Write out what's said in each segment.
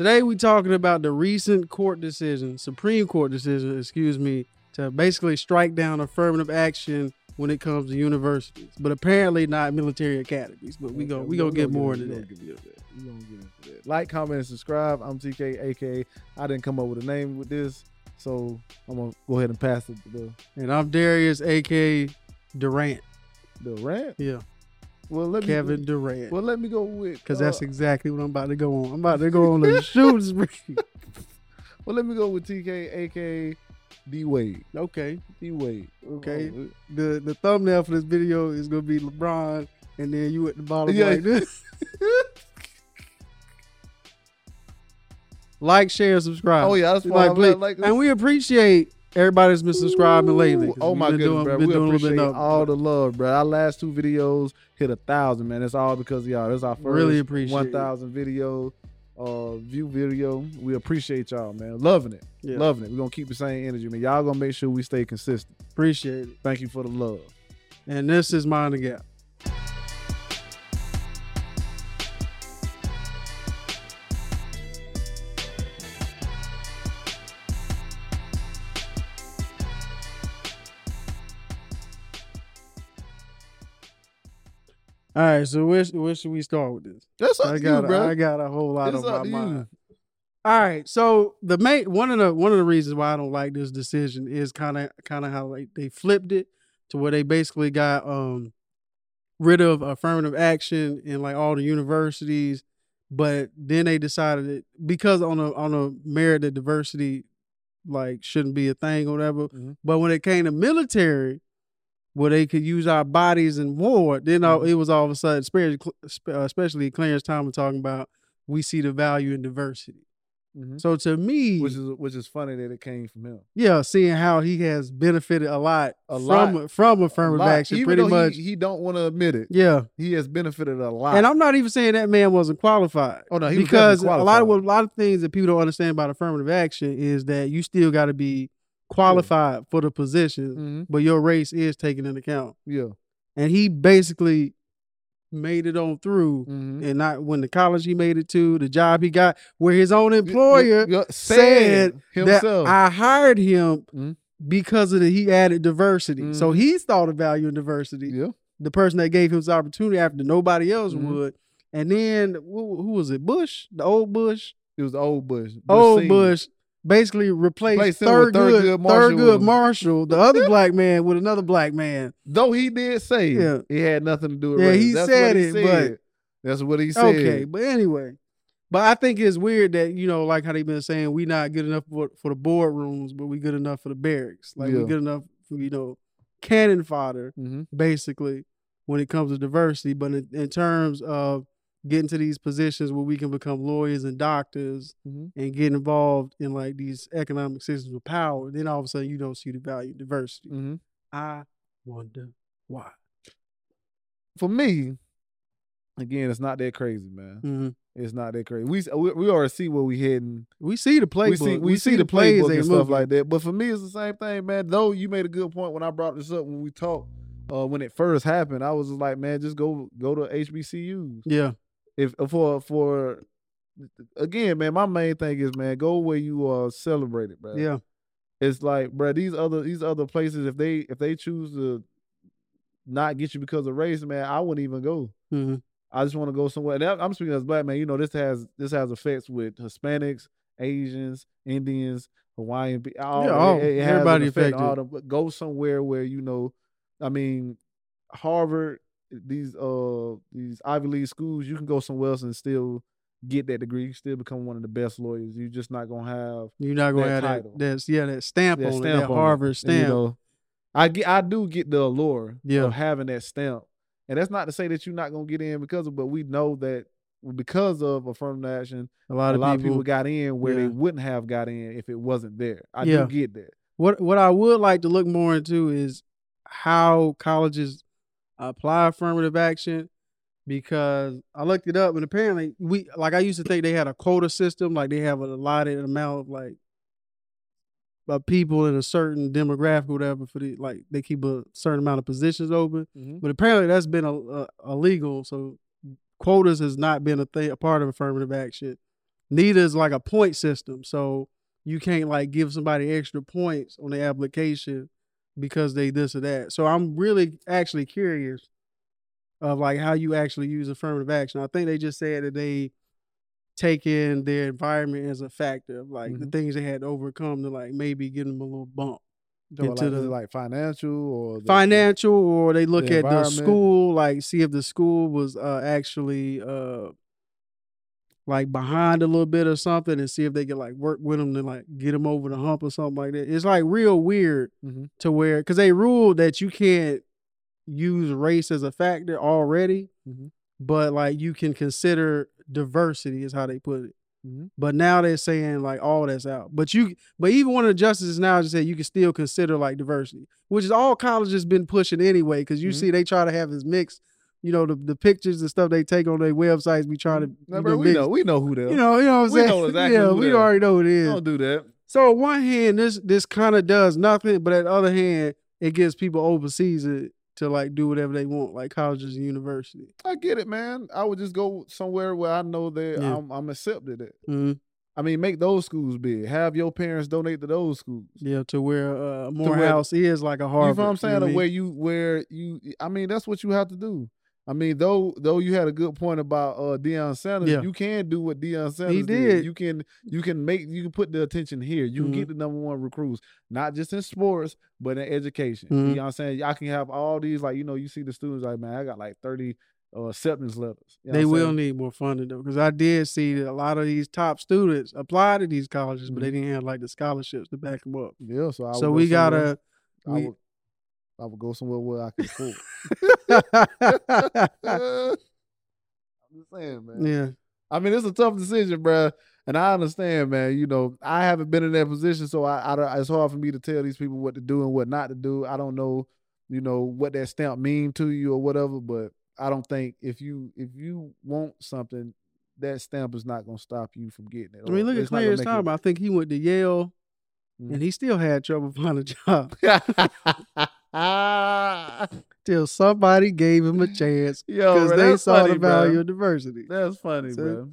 Today we're talking about the recent court decision, Supreme Court decision, excuse me, to basically strike down affirmative action when it comes to universities, but apparently not military academies. But we go we gonna get more into that. We gonna get into that. Like, comment, and subscribe. I'm TK, aka I didn't come up with a name with this, so I'm gonna go ahead and pass it to the And I'm Darius, aka Durant. Durant. Yeah, Well, let Kevin me Durant. well let me go with Because uh, that's exactly what I'm about to go on. I'm about to go on a shooting spree. well let me go with TK, aka D Wade. Okay. D Wade. Okay. Oh, The the thumbnail for this video is gonna be LeBron and then you at the bottom Yeah. like this. like, share, subscribe. Oh yeah, that's why Like, like, and we appreciate everybody that's been subscribing lately. Oh my goodness, doing, bro. We doing appreciate all the love, bro. Our last two videos hit a thousand, man. It's all because of y'all. That's our first Really appreciate thousand video, uh, view video. We appreciate y'all, man. Loving it, Yeah. loving it. We're gonna keep the same energy, man. Y'all gonna make sure we stay consistent. Appreciate it. Thank you for the love. And this is Mind the Gap. All right, so where, where should we start with this? That's up I got you, bro. I got a whole lot It's on my mind. All right, so the main one of the one of the reasons why I don't like this decision is kind of kind of how like they flipped it to where they basically got um rid of affirmative action in like all the universities, but then they decided that because on a on a merit that diversity like shouldn't be a thing or whatever. Mhm. But when it came to military, where they could use our bodies in war, then all, Mhm. it was all of a sudden, especially, especially Clarence Thomas talking about we see the value in diversity. Mhm. So to me, Which is which is funny that it came from him. yeah, seeing how he has benefited a lot A from lot. from affirmative action, Even pretty much. He, he don't want to admit it. yeah, He has benefited a lot. and I'm not even saying that man wasn't qualified. Oh, no, he was because a lot of a lot of things that people don't understand about affirmative action is that you still got to be qualified for the position, Mhm. but your race is taken into account. Yeah. And he basically made it on through. Mhm. And not when the college he made it to, the job he got, where his own employer Yeah, said that. I hired him Mhm. because of the he added diversity. So Mhm. he saw the value in diversity. yeah. The person that gave him his opportunity after nobody else Mhm. would. And then who, who was it? Bush, the old Bush, It was the old Bush. Bush old Senior. Bush, basically replaced Replaced with Thurgood Marshall Marshall, the other black man, with another black man. Though he did say Yeah. it had nothing to do with Yeah, race. he That's said what he it, said. but- that's what he said. Okay, but anyway, but I think it's weird that you know, like how they've been saying, we not good enough for, for the boardrooms, but we good enough for the barracks. Like we Yeah. good enough for you know, cannon fodder hmm basically when it comes to diversity. But in, in terms of getting to these positions where we can become lawyers and doctors hmm and get involved in like these economic systems of power, then all of a sudden you don't see the value of diversity. hmm I wonder why. For me, again, it's not that crazy, man. Mhm. It's not that crazy. We we, we already see where we heading. We see the playbook. we see we, see, the plays playbook and stuff moving. like that. But for me, it's the same thing, man. Though you made a good point when I brought this up when we talked uh, when it first happened. I was just like, man, just go go to HBCUs. Yeah. If for for again, man, my main thing is man, go where you are celebrated, bro. Yeah. It's like, bro, these other these other places, if they if they choose to not get you because of race, man, I wouldn't even go. hmm I just want to go somewhere. And I'm speaking as black man. You know, this has this has effects with Hispanics, Asians, Indians, Hawaiian. All, Yeah, all- it, it everybody all affected. them. But Go somewhere where you know, I mean, Harvard, these uh these Ivy League schools, you can go somewhere else and still get that degree. You still become one of the best lawyers. You're just not gonna have You're not gonna that have that, title. that's yeah, that stamp that on it, stamp that on it. Harvard And, stamp. you know, I get, I do get the allure Yeah. of having that stamp, and that's not to say that you're not gonna get in because of, but we know that because of affirmative action, a lot, of, a lot people, of people got in where they wouldn't have got in if it wasn't there. I Yeah. do get that. What what I would like to look more into is how colleges apply affirmative action because I looked it up and apparently we like I used to think they had a quota system, like they have an allotted amount of like of people in a certain demographic or whatever for the like they keep a certain amount of positions open. Mm-hmm. But apparently that's been a, a, illegal. So quotas has not been a thing, a part of affirmative action. neither is like a point system. So you can't like give somebody extra points on the application because they this or that. So I'm really actually curious of like how you actually use affirmative action. I think they just said that they take in their environment as a factor of like the Mhm. things they had to overcome to like maybe give them a little bump So, into it the like financial or the- financial or they look the at the school like see if the school was uh actually uh like behind a little bit or something and see if they can like work with them to like get them over the hump or something like that it's like real weird Mhm. to where because they ruled that you can't use race as a factor already Mhm. but like you can consider diversity is how they put it Mhm. but now they're saying like all that's out. But you but even one of the justices now just said you can still consider like diversity, which is all colleges been pushing anyway. Cause you Mhm. see they try to have this mix, you know, the, the pictures and stuff they take on their websites be trying to Now, you bro, know, we mix- know we know who they are. you know, you know what I'm We saying? know exactly yeah, who we they are. already know who it is. don't do that. So on one hand, this this kind of does nothing, but at the other hand, it gives people overseas it to like do whatever they want, like colleges and universities. I get it, man. I would just go somewhere where I know that Yeah. I'm, I'm accepted at. Mhm. I mean, make those schools big. Have your parents donate to those schools. Yeah, to where uh, where- Morehouse is like a hard. You know what I'm saying? what I mean? where you where you I mean, that's what you have to do. I mean, though though you had a good point about uh Deion Sanders, Yeah. you can do what Deion Sanders did. You can you can make you can put the attention here. You can Mhm. get the number one recruits, not just in sports, but in education. Mhm. You know what I'm saying? Y'all can have all these, like, you know, you see the students like, man, I got like 30 uh acceptance letters. You know They will saying? need more funding though, because I did see that a lot of these top students apply to these colleges, but they Mhm. didn't have like the scholarships to back them up. Yeah, so I so we gotta. I we- would I would go somewhere where I can afford. I'm just saying, man. yeah, I mean, it's a tough decision, bruh. And I understand, man. You know, I haven't been in that position, so I, I it's hard for me to tell these people what to do and what not to do. I don't know, you know, what that stamp mean to you or whatever. But I don't think if you if you want something, that stamp is not gonna stop you from getting it. I mean, look at Clarence Thomas. I think he went to Yale, Mhm. and he still had trouble finding a job till somebody gave him a chance because they saw funny, the value bro. of diversity. That's funny, So- bro.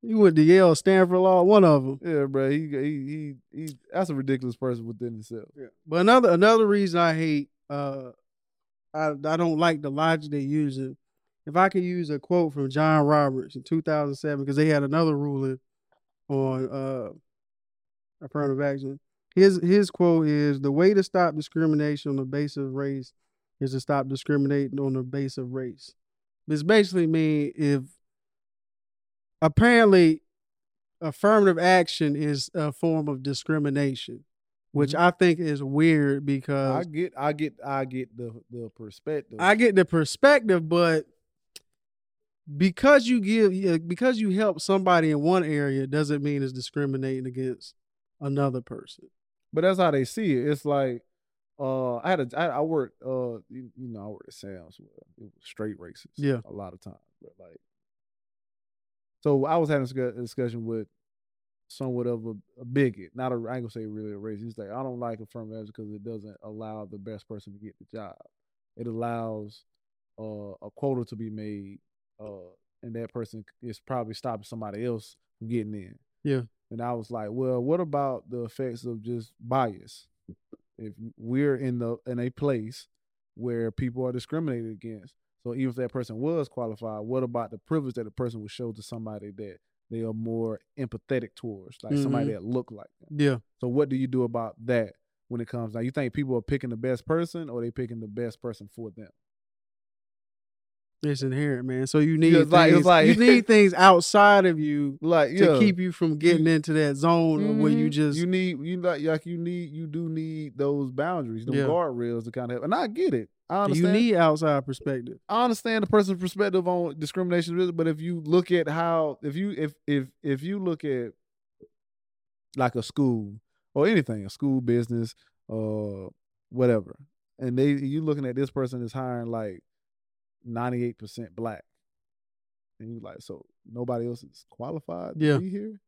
He went to Yale, Stanford Law, one of them. Yeah, bro. He, he he he. That's a ridiculous person within himself. Yeah. But another another reason I hate uh I I don't like the logic they using. If I could use a quote from John Roberts in 2007 because they had another ruling on uh affirmative action. His his quote is the way to stop discrimination on the basis of race is to stop discriminating on the basis of race. This basically mean if apparently affirmative action is a form of discrimination, which Mhm. I think is weird because I get, I get, I get the the perspective. I get the perspective, but because you give because you help somebody in one area doesn't mean it's discriminating against another person. But that's how they see it. It's like, uh, I had a, I, I worked, uh, you, you know, I worked at Sam's. It was straight racist. Yeah. a lot of times, but like, so I was having a discussion with somewhat of a, a bigot, not a, I ain't gonna say really a racist. He's like, I don't like affirmative action because it doesn't allow the best person to get the job. It allows uh, a quota to be made, uh, and that person is probably stopping somebody else from getting in. Yeah. And I was like, well, what about the effects of just bias? If we're in the in a place where people are discriminated against, so even if that person was qualified, what about the privilege that the person would show to somebody that they are more empathetic towards, like somebody mm-hmm. that look like them? Yeah. So what do you do about that when it comes Now You think people are picking the best person or they picking the best person for them? It's inherent, man. So you need like- things, like- you need things outside of you Like to yeah. keep you from getting into that zone of where you Mhm. just you need you like like you need you do need those boundaries, those Yeah. guardrails to kind of and I get it. I understand. you need outside perspective. I understand the person's perspective on discrimination, but if you look at how if you if if if you look at like a school or anything, a school business, uh whatever, and they you looking at this person is hiring like ninety eight percent black. And you like, so nobody else is qualified to Yeah. be here?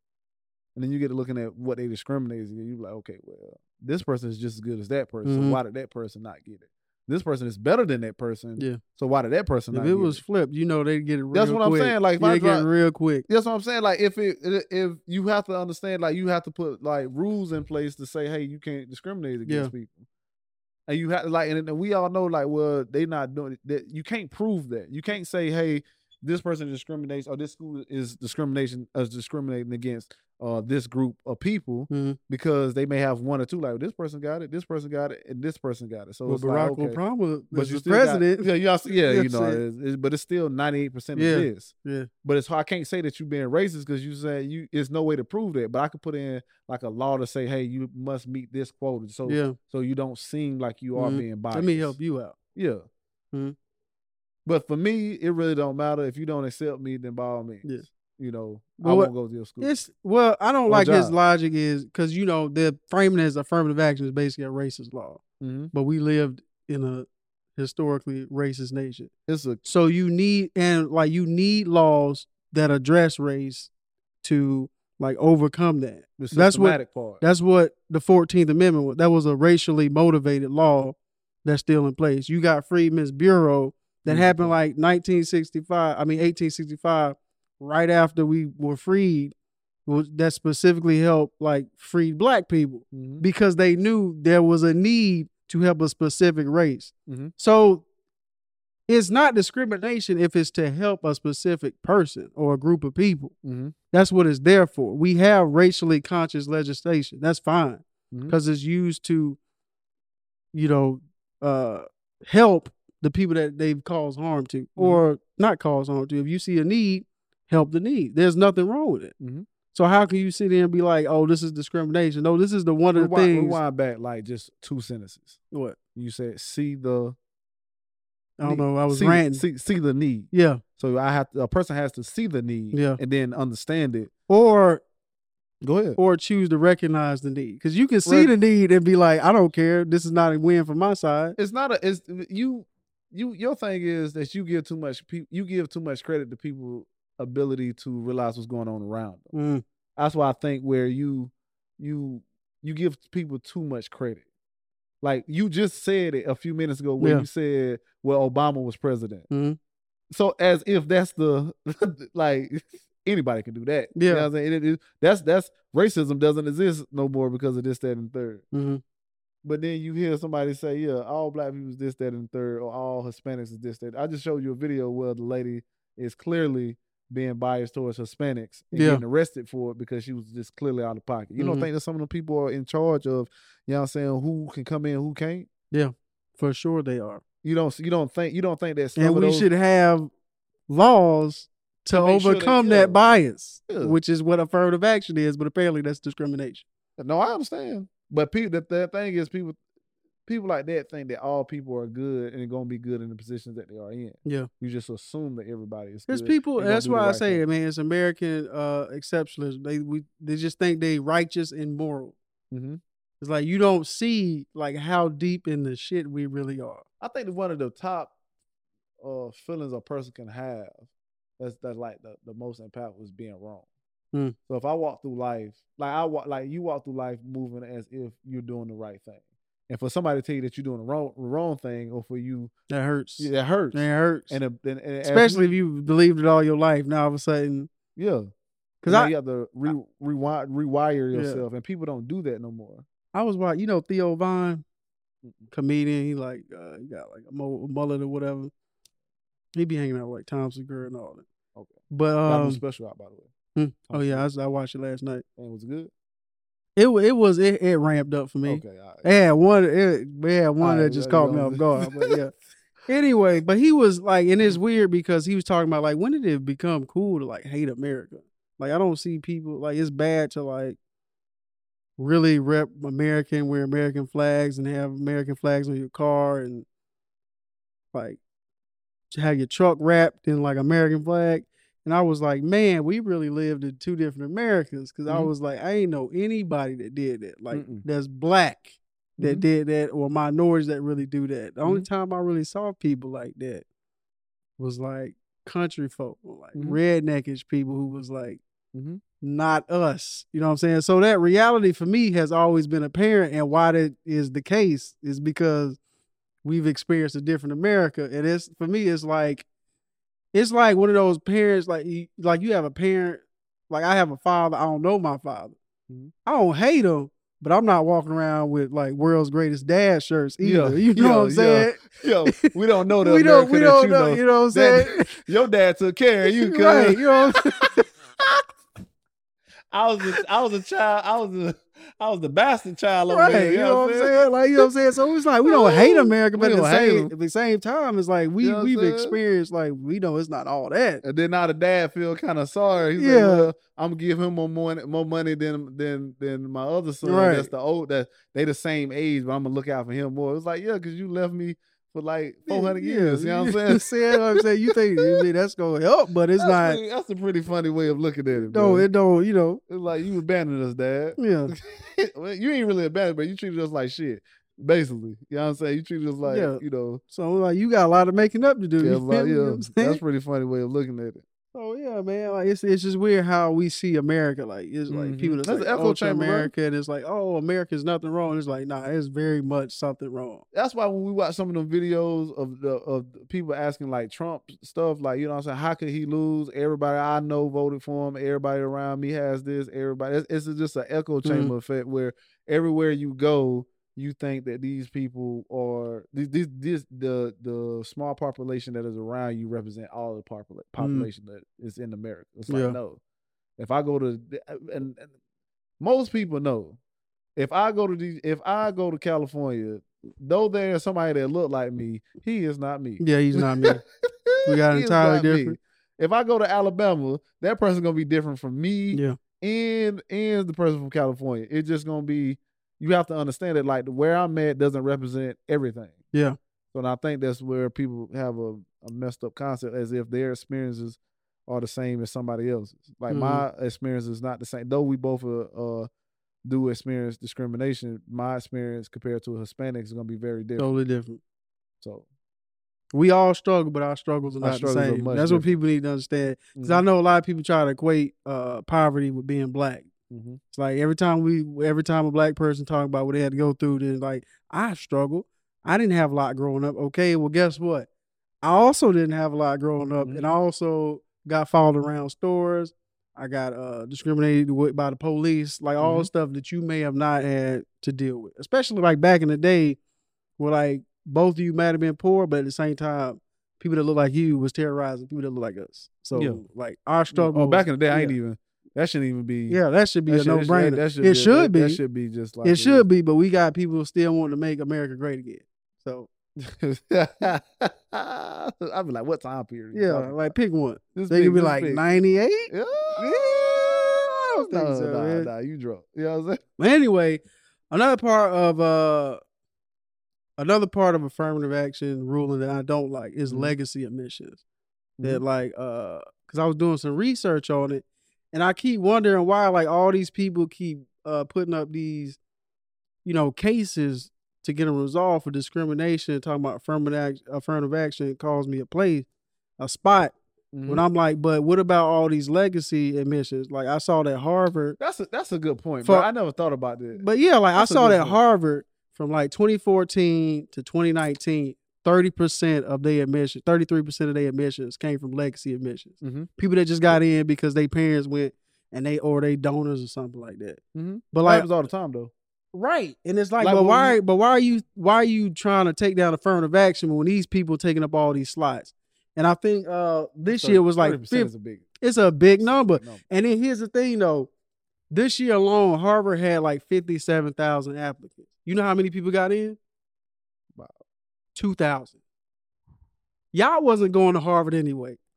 And then you get to looking at what they discriminate against. You like, okay, well, this person is just as good as that person. Mhm. So why did that person not get it? this person is better than that person. Yeah. So why did that person? If not it was flipped, you know they'd get it real That's what I'm saying, like, if yeah, I they get drive- real quick. That's what I'm saying. Like if it if you have to understand, like you have to put like rules in place to say, hey, you can't discriminate against people. And you have like, and, and we all know, like, well, they not doing. That you can't prove that. You can't say, hey, this person discriminates or this school is discrimination is discriminating against uh this group of people Mhm. because they may have one or two. Like this person got it, this person got it, and this person got it. So Well, it's Barack like, okay. Obama But you the still got- president. yeah, you also, yeah, you know, it's, it's- but it's still ninety eight percent Yeah. of this. Yeah. But it's I can't say that you being racist because you say you. It's no way to prove that. But I could put in like a law to say, hey, you must meet this quota, so yeah. so you don't seem like you are Mhm. being biased. Let me help you out. Yeah. Mhm. But for me, it really don't matter if you don't accept me. Then by all means, Yeah. You know, But I won't go to your school. It's well, I don't Or like his logic is because you know they're framing as affirmative action is basically a racist law, hmm but we lived in a historically racist nation, It's a so you need and like you need laws that address race to like overcome that. the That's what- part. That's what the Fourteenth Amendment was. That was a racially motivated law that's still in place. You got Freedmen's Bureau that Mhm. happened like 1965. I mean 1865, right after we were freed. Was that specifically helped like free black people Mhm. because they knew there was a need to help a specific race. Mhm. So it's not discrimination if it's to help a specific person or a group of people. Mhm. That's what it's there for. We have racially conscious legislation. That's fine because it's used to, you know, uh, help the people that they've caused harm to, Mm-hmm. or not caused harm to. If you see a need, help the need. There's nothing wrong with it. Mhm. So how can you sit there and be like, "Oh, this is discrimination"? No, this is the one of the Rewind, things. rewind back like just two sentences. What You said see the I don't know. I was see, ranting. See, see the need. yeah, So I have to, a person has to see the need, Yeah. and then understand it. or Go ahead. or choose to recognize the need because you can see Right. the need and be like, "I don't care. This is not a win for my side." It's not a. It's you. You. Your thing is that you give too much. pe- You give too much credit to people' ability to realize what's going on around them. Mm, That's why I think where you, you, you give people too much credit. Like you just said it a few minutes ago when Yeah. you said, "Well, Obama was president." mhm. So as if that's the like anybody can do that. You know Yeah. what I'm saying? It- it- that's that's racism doesn't exist no more because of this, that, and third. Mhm. But then you hear somebody say, Yeah, all black people is this, that, and third, or all Hispanics is this, that. I just showed you a video where the lady is clearly being biased towards Hispanics and Yeah. getting arrested for it because she was just clearly out of pocket. You don't Mhm. think that some of the people are in charge of, you know what I'm saying, who can come in, who can't? Yeah. For sure, they are. You don't you don't think you don't think that some and we those, should have laws to To make sure that- overcome yeah. that bias, Yeah. which is what affirmative action is. But apparently, that's discrimination. No, I understand. But people, the, the thing is, people, people like that think that all people are good and they're gonna be good in the positions that they are in. Yeah. You just assume that everybody is. There's people. That's why I say thing. it, man. It's American uh, exceptionalism. They we they just think they righteous and moral. Mhm. It's like you don't see like how deep in the shit we really are. I think that one of the top uh feelings a person can have that's that's like the, the most impactful is being wrong. Hmm. So if I walk through life, like I walk, like you walk through life moving as if you're doing the right thing, and for somebody to tell you that you're doing the wrong wrong thing, or for you, That hurts. yeah, that hurts. That hurts. And, a- and, and Especially if you believed it all your life. Now all of a sudden, yeah, because I you have to re, rewind, rewire Yeah. yourself, and people don't do that no more. I was watching, you know, Theo Von, Mm-mm. comedian. He like, uh, he got like a mullet or whatever. He be hanging out with like Tom Segura and all that. Okay. But um, special out by the way. hmm, oh yeah, I, watched it last night. And it was good. It it was it, it ramped up for me. Okay, all right. Had one, it, we had one All that just caught me off guard. But yeah. Anyway, but he was like, and it's weird because he was talking about like when did it become cool to like hate America? Like I don't see people like it's bad to like really rep American, wear American flags and have American flags on your car and like to have your truck wrapped in like American flag. And I was like, man, we really lived in two different Americas. because I Mhm. was like, I ain't know anybody that did that. Like Mm-mm. that's black that Mhm. did that or minorities that really do that. The only Mhm. time I really saw people like that was like country folk, like Mhm. redneckish people who was like Mhm. not us. You know what I'm saying? So that reality for me has always been apparent and why that is the case is because we've experienced a different America, and it's for me, it's like, it's like one of those parents, like you, like you have a parent, like I have a father. I don't know my father. Mhm. I don't hate him, but I'm not walking around with like world's greatest dad shirts Yeah, either. You know yeah, what I'm yeah. saying? Yo, we don't know the we don't. We that don't you know, know. You know what I'm That- saying? Your dad took care of you, cuz. right. You know. What I'm saying? I was a, I was a child. I was a I was the bastard child over right. here. You know what I'm saying? Like you know what I'm saying. So it's like we don't hate America, but at the hate at the same time, it's like we you know we've experienced like we know it's not all that. And then now the dad feel kind of sorry. He's Yeah. like, well, I'm gonna give him more money, more money than than than my other son. Right. That's the old that they the same age, but I'm gonna look out for him more. It's like, yeah, because you left me for like 400 Yeah, years. You know what I'm saying? what I'm saying? You think you think that's gonna help, but it's that's, not. pretty- that's a pretty funny way of looking at it. No, it don't. You know. it's like you abandoned us, dad. Yeah. well, you ain't really abandoned, but you treated us like shit. Basically, you know what I'm saying? You treated us like, Yeah. you know, So like you got a lot of making up to do. yeah, you like, feel me? You know yeah, what I'm saying? that's a pretty funny way of looking at it. Oh yeah, man. Like it's it's just weird how we see America. Like it's like Mhm. people that's, That's like echo chamber. America, and it's like, oh, America's nothing wrong. It's like, nah, it's very much something wrong. That's why when we watch some of them videos of the of people asking like Trump stuff, like you know what I'm saying, how could he lose? Everybody I know voted for him. Everybody around me has this. Everybody, it's, it's just an echo chamber effect where everywhere you go, you think that these people are these, this the the small population that is around you represent all the popula- mm. population that is in America. It's like Yeah. no. If I go to uh, and, and most people know if I go to these, if I go to California, though there's somebody that look like me, he is not me. Yeah, he's not me. We got entirely not me. different. If I go to Alabama, that person's gonna be different from me Yeah. and and the person from California. It's just gonna be. You have to understand that like where I'm at doesn't represent everything. Yeah. So and I think that's where people have a, a messed up concept as if their experiences are the same as somebody else's. Like Mhm. my experience is not the same. Though we both uh, uh do experience discrimination, my experience compared to a Hispanic is gonna be very different. Totally different. So We all struggle, but our struggles are not the struggles are same. That's what people need to understand. Because I mhm, know a lot of people try to equate uh, poverty with being black. Mhm. It's like every time we, every time a black person talk about what they had to go through, then like I struggled. I didn't have a lot growing up. Okay, well, guess what? I also didn't have a lot growing up, Mhm. and I also got followed around stores. I got uh, discriminated with by the police, like all Mhm. stuff that you may have not had to deal with. Especially like back in the day, where like both of you might have been poor, but at the same time, people that look like you was terrorizing people that look like us. So Yeah. like our struggle. Oh, back in the day, I ain't yeah. even. That shouldn't even be. Yeah, that should be that a should- no brainer. that should it be- should be. That should be just like it should be, but we got people still wanting to make America great again. So I'd be like, what time period? yeah, like pick one. about? This They could be like ninety eight. Yeah. I don't think no, so, nah, man. nah, you drunk. You know what I'm saying? But anyway, another part of uh another part of affirmative action ruling that I don't like is Mhm. legacy admissions. Mm-hmm. That like uh because I was doing some research on it, and I keep wondering why like all these people keep uh putting up these, you know, cases to get them resolved for discrimination, talking about affirmative action, affirmative action calls me a place, a spot. Mhm. When I'm like, but what about all these legacy admissions? Like I saw that Harvard That's a that's a good point. For- bro. I never thought about that. But yeah, like That's I saw that point. Harvard from like 2014 to 2019, 30% of their admissions, 33% of their admissions came from legacy admissions. Mhm. People that just got in because their parents went and they or they donors or something like that. Mhm. But like happens all the time though. right, and it's like, Like but why? we- but why are you? Why are you trying to take down affirmative action when these people taking up all these slots? And I think uh this year was like 50, is a big it's a big number. big number. And then here's the thing though. This year alone, Harvard had like 57,000 applicants. You know how many people got in? Wow. 2,000. Y'all wasn't going to Harvard anyway.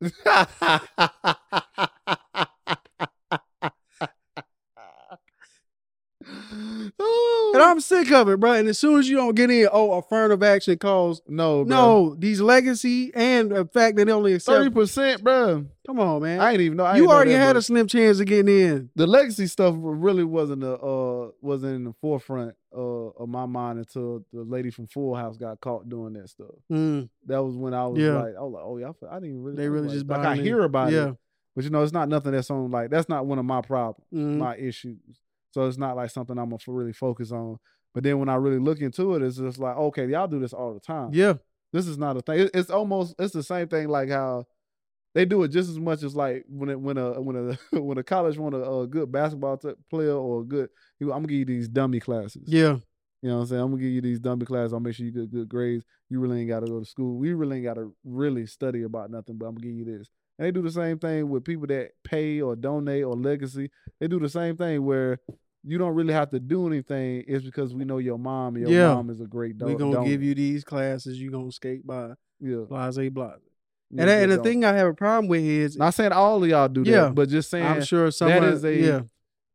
And I'm sick of it, bro. And as soon as you don't get in, oh, affirmative action calls. no, bro. No, these legacy and the fact that they only accept thirty percent, bro. Come on, man. I ain't even know. I you ain't know already that, had bro. a slim chance of getting in. the legacy stuff really wasn't the uh wasn't in the forefront uh, of my mind until the lady from Full House got caught doing that stuff. Mm, That was when I was Yeah. like, I was like, oh yeah, I I didn't really. they really like, just like I hear about yeah. it, but you know, it's not nothing that's on like that's not one of my problems, Mhm. my issues. So it's not like something I'm gonna really focus on. But then when I really look into it, it's just like, okay, y'all do this all the time. Yeah. This is not a thing. It's almost it's the same thing like how they do it just as much as like when it, when a when a when a college want a, a good basketball t- player or a good I'm gonna give you these dummy classes. Yeah. You know what I'm saying? I'm gonna give you these dummy classes. I'll make sure you get good grades. You really ain't gotta go to school. We really ain't gotta really study about nothing, but I'm gonna give you this. And they do the same thing with people that pay or donate or legacy. They do the same thing where you don't really have to do anything. It's because we know your mom. Your Yeah. mom is a great do- We're gonna donor. give you these classes. You're gonna skate by yeah. blase blase. you And, a and the thing I have a problem with is not saying all of y'all do that, Yeah. but just saying I'm sure someone is a- yeah.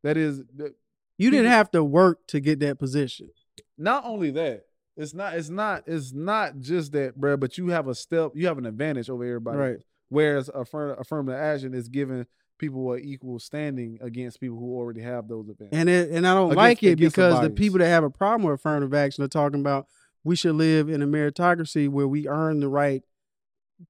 that is that- You didn't have to work to get that position. not only that. It's not. It's not. It's not just that, bro. But you have a step. You have an advantage over everybody. Right. Whereas affirm, affirmative action is giving people an equal standing against people who already have those advantages. And it, and I don't Against- like it because the people that have a problem with affirmative action are talking about we should live in a meritocracy where we earn the right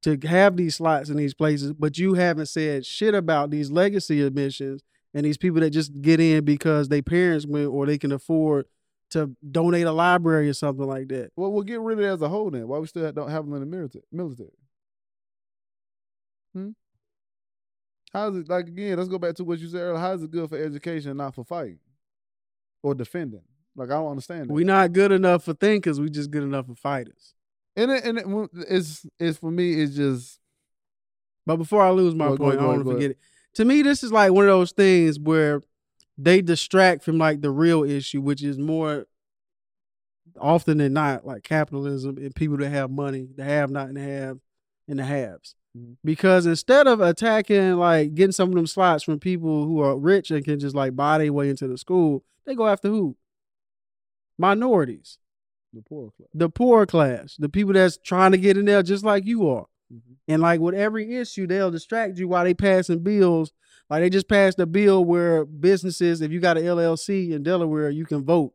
to have these slots in these places, but you haven't said shit about these legacy admissions and these people that just get in because their parents went or they can afford to donate a library or something like that. well, we'll get rid of it as a whole. Then why we still don't have them in the military? Military. Hmm. How's it like again? Let's go back to what you said earlier. How is it good for education, not for fighting or defending? Like I don't understand. That. We not good enough for thinkers, we just good enough for fighters. and it, and it, it's it's for me. It's just But before I lose my Go- go point, I go don't want go to forget it. To me, this is like one of those things where they distract from like the real issue, which is more often than not like capitalism and people that have money, the have not and have and the haves. Because instead of attacking like getting some of them slots from people who are rich and can just like buy their way into the school, they go after who? Minorities, the poor class. the poor class, the people that's trying to get in there just like you are. Mhm. And like with every issue, they'll distract you while they passing bills. Like they just passed a bill where businesses, if you got an LLC in Delaware, you can vote.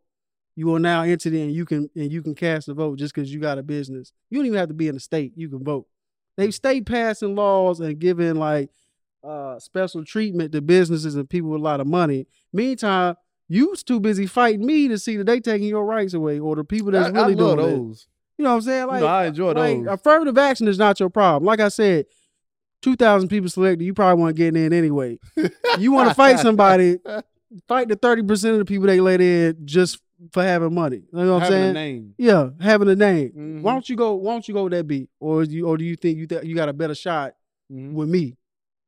You will now enter it and you can and you can cast a vote just because you got a business. You don't even have to be in the state. You can vote. They stay passing laws and giving like uh special treatment to businesses and people with a lot of money. Meantime, you's too busy fighting me to see that they taking your rights away or the people that's I, I really love doing it. those. You know what I'm saying? Like you know, I enjoy like those. affirmative action is not your problem. Like I said, two thousand people selected. You probably want to get in anyway. You want to fight somebody, fight the thirty percent of the people they let in just for having money. You know what I'm Having a saying? name. Yeah, having a name. Mhm. Why don't you go? Why don't you go with that beat? Or you or do you think you th- you got a better shot Mhm. with me?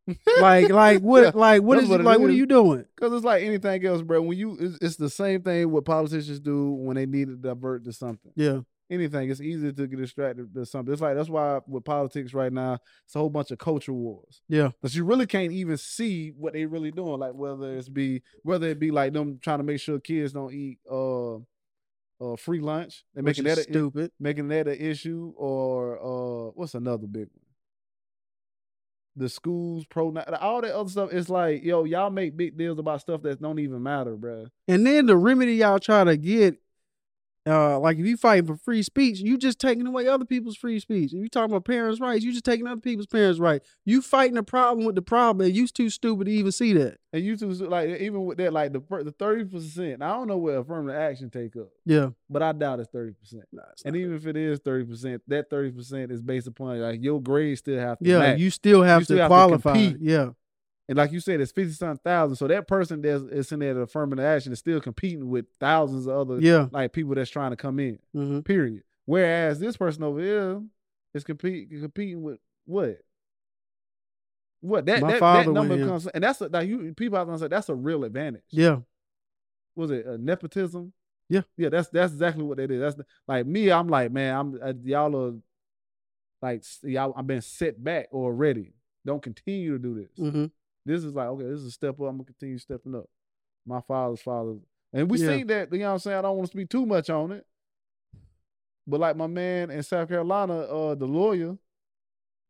like like what Yeah, like what is what like what are you doing? Cause it's like anything else, bro. When you, it's, it's the same thing what politicians do when they need to divert to something. Yeah, Anything, it's easy to get distracted to something. It's like that's why with politics right now, it's a whole bunch of culture wars. yeah, But you really can't even see what they really doing. Like whether it's be whether it be like them trying to make sure kids don't eat uh uh free lunch and which making that a, stupid. making that an issue or uh what's another big one the schools pro all that other stuff it's like yo y'all make big deals about stuff that don't even matter bruh. And then the remedy y'all try to get, uh, like if you fighting for free speech, you just taking away other people's free speech. If you talking about parents' rights, you just taking other people's parents' rights. You fighting a problem with the problem, and you too stupid to even see that. and you two like even with that like the the 30% i don't know where affirmative action take up Yeah. but i doubt it's 30% Nah, it's and even if it is 30% that 30% is based upon like your grades still have to yeah, match. you still have still to have to qualify. compete. yeah. And like you said, it's fifty something thousand. So that person that's is in that affirmative action is still competing with thousands of other Yeah. like people that's trying to come in. hmm Period. Whereas this person over here is compete competing with what? What that My that, that number comes and that's a, like you people have to say that's a real advantage. Yeah. Was it uh, nepotism? Yeah. yeah. That's that's exactly what that is. That's the, like me. I'm like man. I'm uh, y'all are like y'all. I've been set back already. Don't continue to do this. hmm This is like, okay, this is a step up. I'm gonna continue stepping up. My father's father. And we Yeah. seen that, you know what I'm saying? I don't want to speak too much on it. But like my man in South Carolina, uh, the lawyer,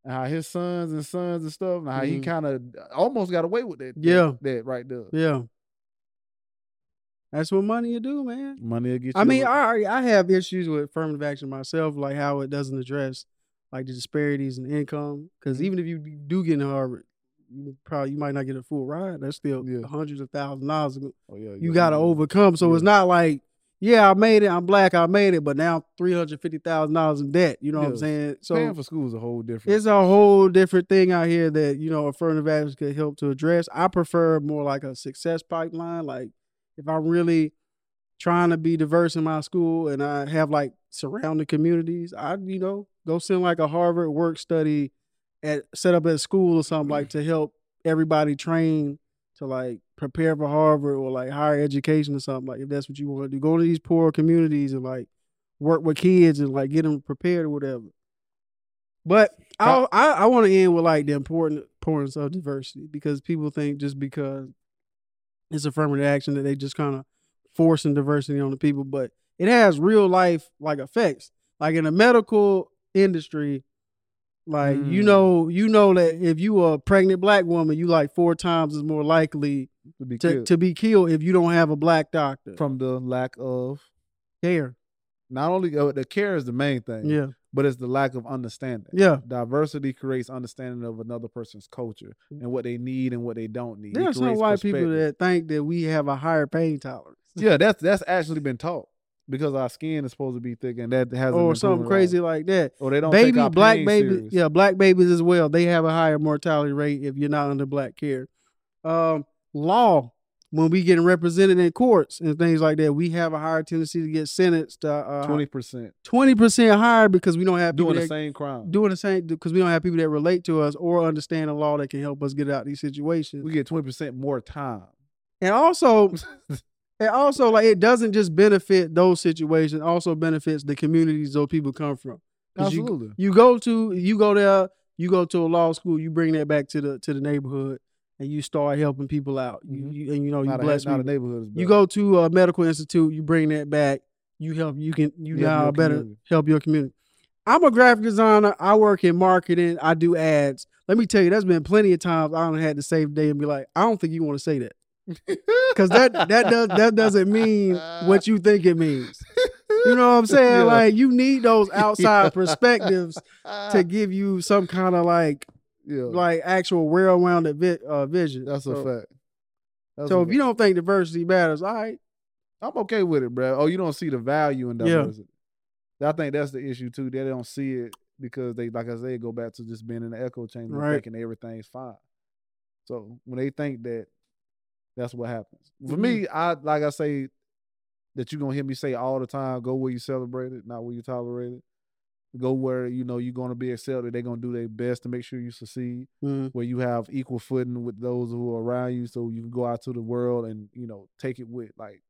and how his sons and sons and stuff, and how he Mhm. kind of almost got away with that. that- Yeah. That, right there. Yeah. That's what money you do, man. Money will get you. I mean, I I have issues with affirmative action myself, like how it doesn't address like the disparities in income. Because Mhm. even if you do get into Harvard, probably you might not get a full ride. That's still Yeah. hundreds of thousands of dollars oh, yeah, you got to overcome. So it's not like yeah, I made it. I'm black. I made it, but now three hundred fifty thousand dollars in debt. You know what I'm saying? So Paying for school is a whole different. it's a whole different thing out here that you know affirmative action could help to address. I prefer more like a success pipeline. Like if I'm really trying to be diverse in my school and I have like surrounding communities, I you know go send like a Harvard work study at set up at school or something like mm. to help everybody train to like prepare for Harvard or like higher education or something like if that's what you want to do. Go to these poor communities and like work with kids and like get them prepared or whatever. But I I, I want to end with like the important importance of diversity because people think just because it's affirmative action that they just kind of forcing diversity on the people, but it has real life like effects. Like in the medical industry, like you Mm. know you know that if you are a pregnant black woman, you like four times as more likely to be to, killed to be killed if you don't have a black doctor. from the lack of care. not only uh, the care is the main thing, Yeah. but it's the lack of understanding. Yeah. Diversity creates understanding of another person's culture and what they need and what they don't need. It There are some white people that think that we have a higher pain tolerance. yeah, that's that's actually been taught because our skin is supposed to be thick and that hasn't or something crazy like that. Or they don't Baby, black serious. yeah, black babies as well. They have a higher mortality rate if you're not under black care. Um, law, when we getting represented in courts and things like that, we have a higher tendency to get sentenced uh, twenty percent twenty percent higher because we don't have people doing the that, same crime. doing the same because we don't have people that relate to us or understand the law that can help us get out of these situations. we get twenty percent more time. And also, and also, like it doesn't just benefit those situations; also benefits the communities those people come from. you- Absolutely. You go to you go there, you go to a law school, you bring that back to the to the neighborhood, and you start helping people out. You, Mhm. you and you know you not, a, bless not a neighborhood You go to a medical institute, you bring that back. You help. You can. You Help now better community. help your community. I'm a graphic designer. I work in marketing. I do ads. Let me tell you, there's been plenty of times I don't had to save the day and be like, I don't think you want to say that because that that does that doesn't mean what you think it means. You know what I'm saying? Yeah. Like you need those outside Yeah. perspectives to give you some kind of like yeah, like actual well-rounded vi- uh, vision. that's so, a fact. That's So a if you don't think diversity matters, all right. I'm okay with it, bro. Oh, you don't see the value in diversity. I think that's the issue too. They don't see it because they, like I said, go back to just being in the echo chamber, Right. thinking everything's fine. So when they think that, that's what happens. For Mm-hmm. me, I like I say that you're gonna hear me say all the time: go where you celebrate it, not where you tolerate it. Go where you know you're gonna be accepted. They're gonna do their best to make sure you succeed Mhm. where you have equal footing with those who are around you so you can go out to the world and you know take it with like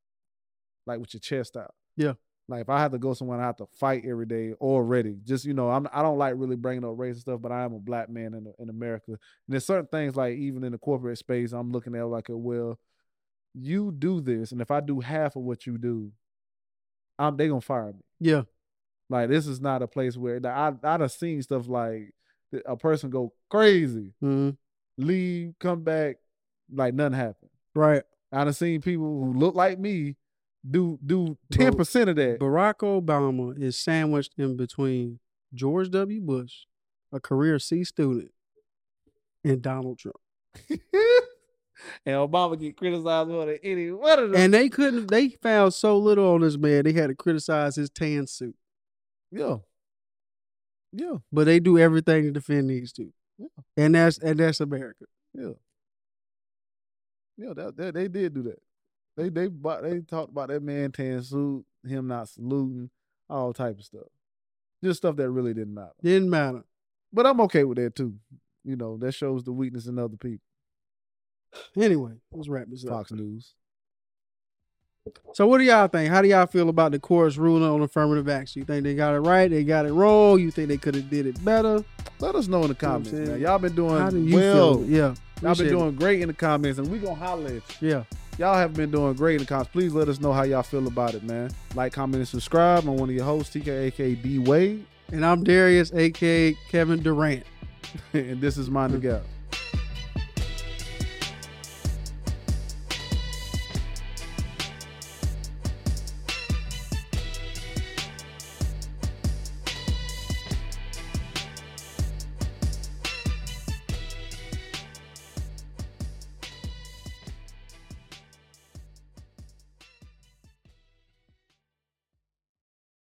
like with your chest out Yeah. Like if i have to go somewhere i have to fight every day already just you know i'm i don't like really bringing up race and stuff but i am a black man in, in america and there's certain things like even in the corporate space i'm looking at like well you do this and if i do half of what you do i'm they gonna fire me Yeah. like this is not a place where I I done seen stuff like a person go crazy, Mhm. leave, come back, like nothing happened. Right. I done seen people who look like me do do ten percent of that. Barack Obama is sandwiched in between George W. Bush, a career C student, and Donald Trump. and Obama get criticized more than any one of them. And they couldn't. They found so little on this man. They had to criticize his tan suit. yeah, yeah, But they do everything to defend these two. Yeah. And that's and that's America. yeah, yeah. That, that they did do that. They they bought, they talked about that man tan suit, him not saluting, all type of stuff. Just stuff that really didn't matter. Didn't matter. But I'm okay with that too. You know, that shows the weakness in other people. Anyway, let's wrap this up. Fox News. So what do y'all think? How do y'all feel about the court's ruling on affirmative action? You think they got it right? They got it wrong? You think they could have did it better? Let us know in the know what I'm comments, man. Y'all been How do doing well. feel? Yeah. Y'all been appreciate it. doing great in the comments, and we gonna holler at you. Yeah. Y'all have been doing great in the comments. Please let us know how y'all feel about it, man. Like, comment, and subscribe. I'm one of your hosts, TK, D Wade, And I'm Darius, aka Kevin Durant. and this is Mind the Gap.